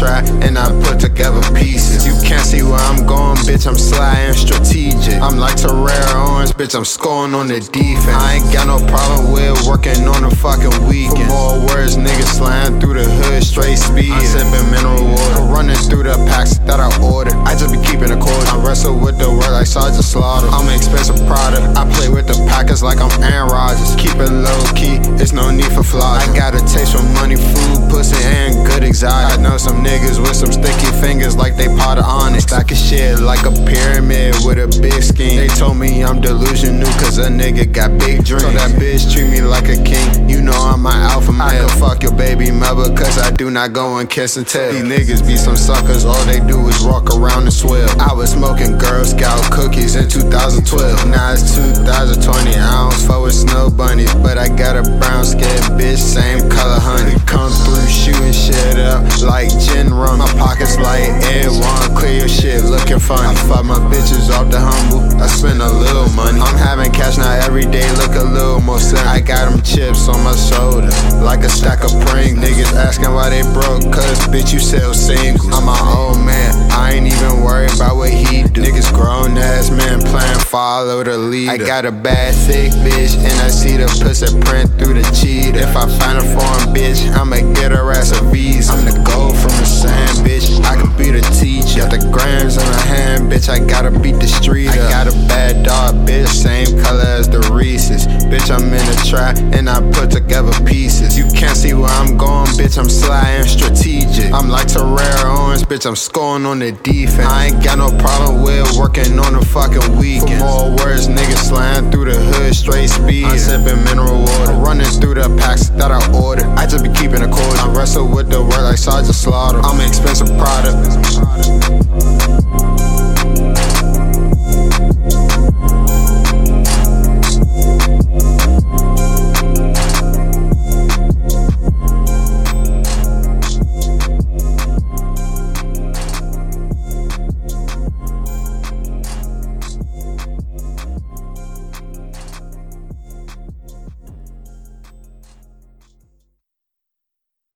trap and I put together pieces. You can't see where I'm going, bitch. I'm sly and strategic. I'm like Terrell Owens, bitch. I'm scoring on the defense. I ain't got no problem with working on the fucking weekend. For more words, niggas sliding through the hood, straight speed. I'm sipping mineral water, running through the packs that I ordered. I just be keeping a course. I wrestle with the word like Sergeant Slaughter. I'm an expensive product. I play with the Packers like I'm Aaron Rodgers. Keep it low key, it's no need for flaws. I got a taste for money, food, exotic. I know some niggas with some sticky fingers like they pot of honest. Stack of shit like a pyramid with a big scheme. They told me I'm delusional cause a nigga got big dreams. So that bitch treat me like a king. You know I'm my alpha male. I can fuck your baby mother cause I do not go and kiss and tell. These niggas be some suckers, all they do is walk around and swell. I was smoking Girl Scout cookies in 2012. Now it's 2020. I don't fuck with snow bunnies, but I got a brown skin bitch, same color honey. Come through shooting shit up like gin rum. My pockets like Ed One, clear your shit looking funny. I fuck my bitches off the humble. I spend a little money. I'm having cash now every day, look a little more simple. I got them chips on my shoulder, like a stack of Pringles. Niggas asking why they broke, cause bitch, you sell singles. I'm my old man, I ain't even worried about what he do. Niggas grown ass men playing follow the leader. I got a bad thick bitch, and I see the pussy print through the cheat. If I find a foreign bitch, I'ma get bitch. I gotta beat the street. Up. I got a bad dog, bitch. Same color as the Reese's. Bitch, I'm in a trap and I put together pieces. You can't see where I'm going, bitch. I'm sly and strategic. I'm like Terrell Owens, bitch. I'm scoring on the defense. I ain't got no problem with working on the fucking weekend. For more words, niggas sliding through the hood, straight speed. I'm sipping mineral water, running through the packs that I ordered. I just be keeping a course. I wrestle with the word like Sergeant Slaughter. I'm an expensive product.